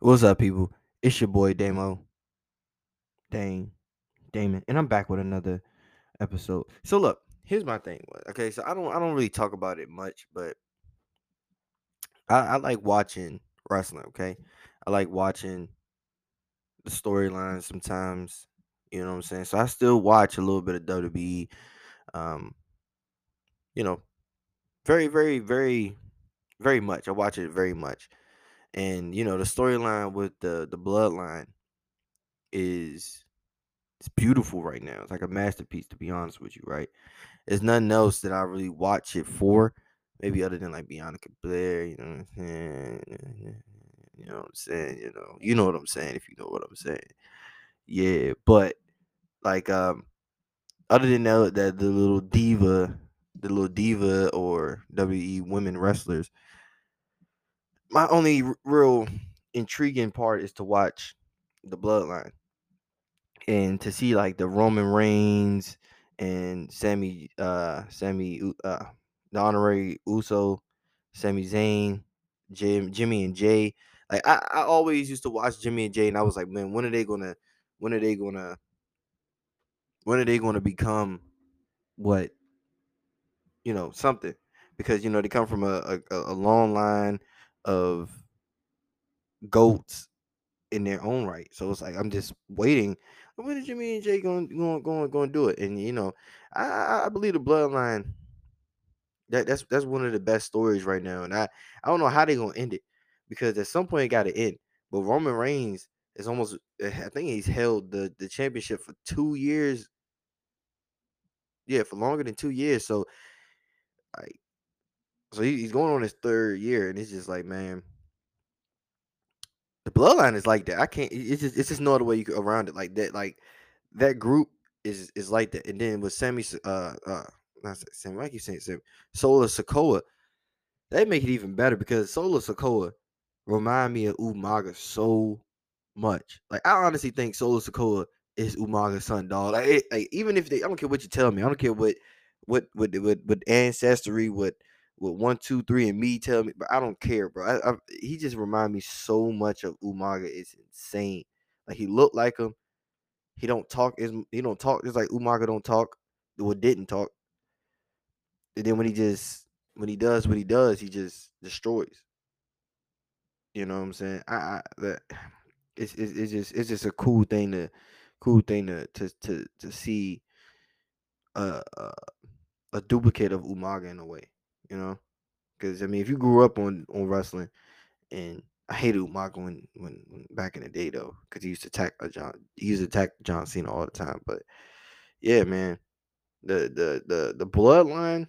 What's up, people? It's your boy Damo. Dane. Damon. And I'm back with another episode. So look, here's my thing. Okay, so I don't I don't really talk about it much, but I, I like watching wrestling, okay? I like watching the storylines sometimes. You know what I'm saying? So I still watch a little bit of WWE. Um, you know, very, very, very, very much. I watch it very much. And you know, the storyline with the the bloodline is it's beautiful right now. It's like a masterpiece, to be honest with you, right? There's nothing else that I really watch it for, maybe other than like Bianca Belair, you know what I'm saying? You know what I'm saying? You know, you know what I'm saying if you know what I'm saying. Yeah, but like um other than that, that the little diva, the little diva or WE women wrestlers, my only real intriguing part is to watch the bloodline and to see like the Roman Reigns and Sammy uh Sammy uh the honorary Uso, Sami Zayn, Jim Jimmy and Jey. Like I, I always used to watch Jimmy and Jey and I was like, man, when are they gonna when are they gonna when are they gonna become what you know something? Because you know they come from a, a, a long line of goats in their own right. So it's like I'm just waiting. When did Jimmy and Jey going going going going to do it? And you know, I I believe the bloodline that that's that's one of the best stories right now. And I I don't know how they're gonna end it because at some point it got to end. But Roman Reigns is almost eh, I think he's held the the championship for two years. Yeah, for longer than two years. So like so he, he's going on his third year, and it's just like man. The bloodline is like that. I can't. It's just it's just no other way you could around it like that. Like that group is is like that. And then with Sammy, uh, uh, not Sammy. I keep saying Sammy. Solo Sikoa, they make it even better because Solo Sikoa remind me of Umaga so much. Like I honestly think Solo Sikoa is Umaga's son, dog. Like, it, like even if they, I don't care what you tell me. I don't care what what what what, what ancestry, what what one, two, three, and me tell me, but I don't care, bro. I, I, he just remind me so much of Umaga. It's insane. Like he looked like him. He don't talk. Is he don't talk just like Umaga don't talk. Or didn't talk. And then when he just when he does what he does, he just destroys. You know what I'm saying? I, I that it's, it's it's just it's just a cool thing to cool thing to to to to see a, a duplicate of Umaga in a way. You know, because I mean, if you grew up on on wrestling, and I hated Umaga when, when when back in the day though, because he used to attack uh, John, he used to attack John Cena all the time. But yeah, man, the the the the bloodline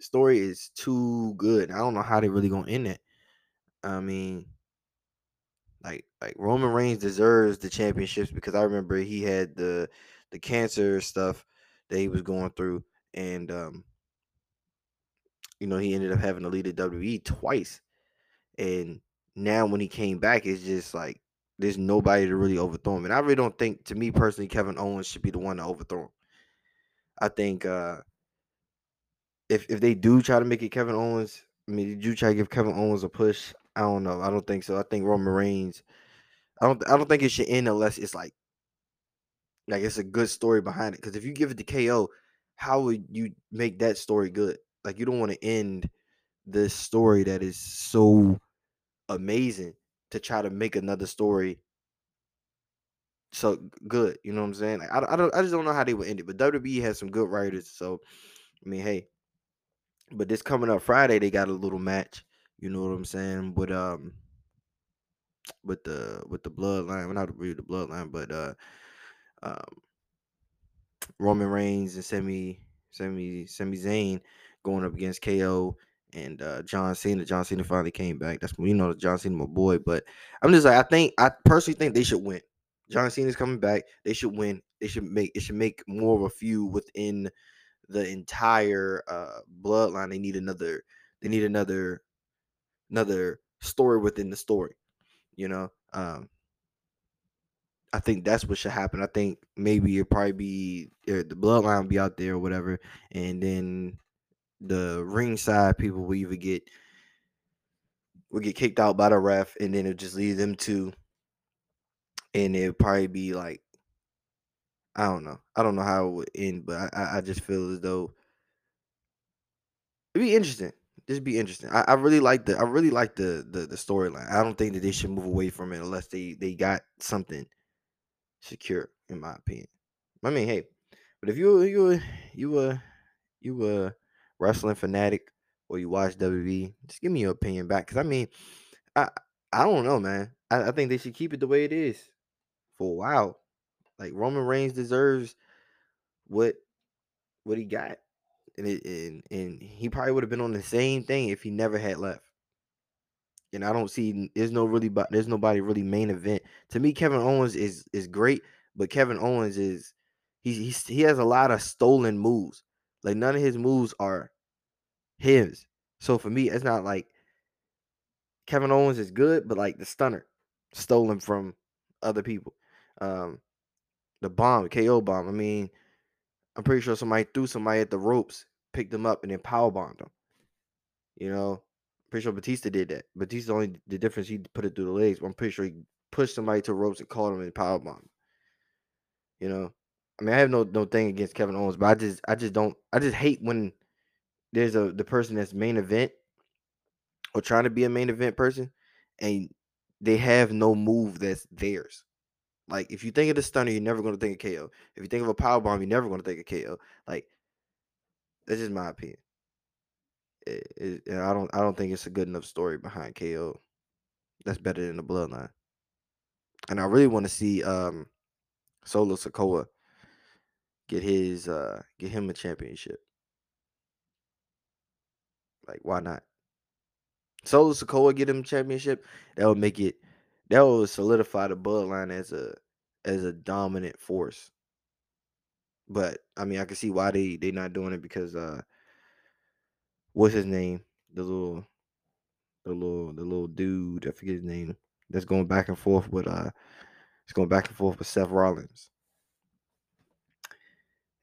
story is too good. I don't know how they really gonna end it. I mean, like like Roman Reigns deserves the championships because I remember he had the the cancer stuff that he was going through, and um, you know he ended up having to lead the WWE twice, and now when he came back, it's just like there's nobody to really overthrow him, and I really don't think, to me personally, Kevin Owens should be the one to overthrow him. I think uh, if if they do try to make it Kevin Owens, I mean, did you try to give Kevin Owens a push? I don't know. I don't think so. I think Roman Reigns. I don't. I don't think it should end unless it's like, like it's a good story behind it. Because if you give it to KO, how would you make that story good? Like you don't want to end this story that is so amazing to try to make another story so good. You know what I'm saying? Like, I, I don't. I just don't know how they would end it. But WWE has some good writers, so I mean, hey. But this coming up Friday, they got a little match. You know what I'm saying? But um, with the with the bloodline. Well, not really the bloodline, but uh, um, Roman Reigns and Semi Semi Sami Zayn going up against KO and uh, John Cena. John Cena finally came back. That's you know John Cena, my boy. But I'm just like I think I personally think they should win. John Cena's coming back. They should win. They should make it should make more of a feud within the entire uh bloodline. They need another. They need another another story within the story. You know, um, I think that's what should happen. I think maybe it probably be uh, the bloodline be out there or whatever, and then the ringside people will either get would get kicked out by the ref, and then it'll just leave them two, and it'd probably be like, I don't know, I don't know how it would end, but I, I just feel as though it'd be interesting. This be interesting. I, I really like the I really like the the, the storyline. I don't think that they should move away from it unless they they got something secure, in my opinion. I mean, hey, but if you you you a you a wrestling fanatic or you watch WWE, just give me your opinion back. Cause I mean, I I don't know, man. I, I think they should keep it the way it is for a while. Like Roman Reigns deserves what what he got, and it, and and he probably would have been on the same thing if he never had left. And I don't see there's no really there's nobody really main event. To me, Kevin Owens is is great, but Kevin Owens is he's he's he has a lot of stolen moves. Like none of his moves are his. So for me, it's not like Kevin Owens is good, but like the stunner stolen from other people. Um the bomb, KO bomb. I mean, I'm pretty sure somebody threw somebody at the ropes, picked them up, and then power bombed them. You know, pretty sure Batista did that. Batista only the difference he put it through the legs. But I'm pretty sure he pushed somebody to ropes and caught him and power bomb. You know, I mean, I have no no thing against Kevin Owens, but I just I just don't I just hate when there's a the person that's main event or trying to be a main event person and they have no move that's theirs. Like if you think of the stunner, you're never to think of KO. If you think of a power bomb, you're never to think of KO. Like that's just my opinion. It, it, I don't I don't think it's a good enough story behind KO. That's better than the bloodline. And I really want to see um Solo Sikoa get his uh get him a championship. Like why not? Solo Sikoa get him championship. That would make it that would solidify the bloodline as a as a dominant force. But I mean I can see why they they not doing it because uh what's his name? The little the little the little dude, I forget his name, that's going back and forth with uh it's going back and forth with Seth Rollins.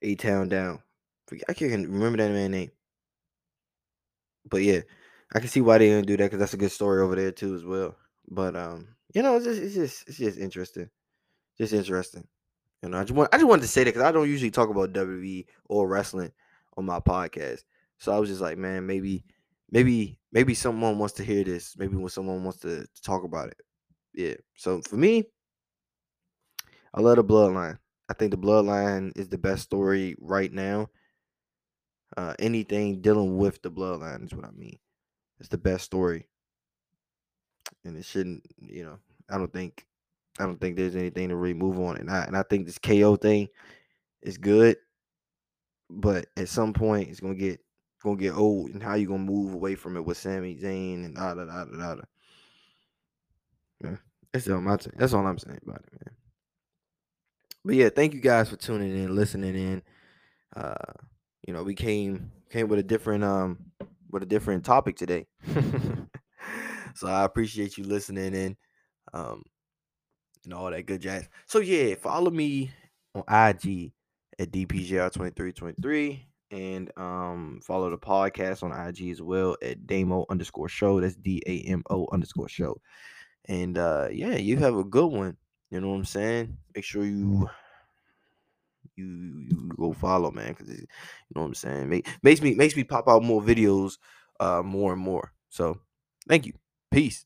A Town Down. I can't remember that man name. But yeah, I can see why they didn't do that because that's a good story over there too as well. But um, you know, it's just it's just it's just interesting, just interesting. You know, I just want I just wanted to say that because I don't usually talk about WWE or wrestling on my podcast. So I was just like, man, maybe, maybe, maybe someone wants to hear this. Maybe when someone wants to, to talk about it. Yeah. So for me, I love the bloodline. I think the bloodline is the best story right now. Uh, anything dealing with the bloodline is what I mean. It's the best story, and it shouldn't. You know, I don't think, I don't think there's anything to really move on. And I and I think this KO thing is good, but at some point it's gonna get gonna get old, and how you gonna move away from it with Sami Zayn and da da da da da. Yeah, that's all my that's all I'm saying about it, man. But yeah, thank you guys for tuning in, listening in. Uh, you know, we came came with a different um with a different topic today. so I appreciate you listening in. Um and all that good jazz. So yeah, follow me on IG at DPJR2323 and um follow the podcast on IG as well at Damo underscore show. That's D-A-M-O underscore show. And uh yeah, you have a good one. You know what I'm saying? Make sure you you you go follow, man, because you know what I'm saying. Make, makes me makes me pop out more videos, uh, more and more. So, thank you. Peace.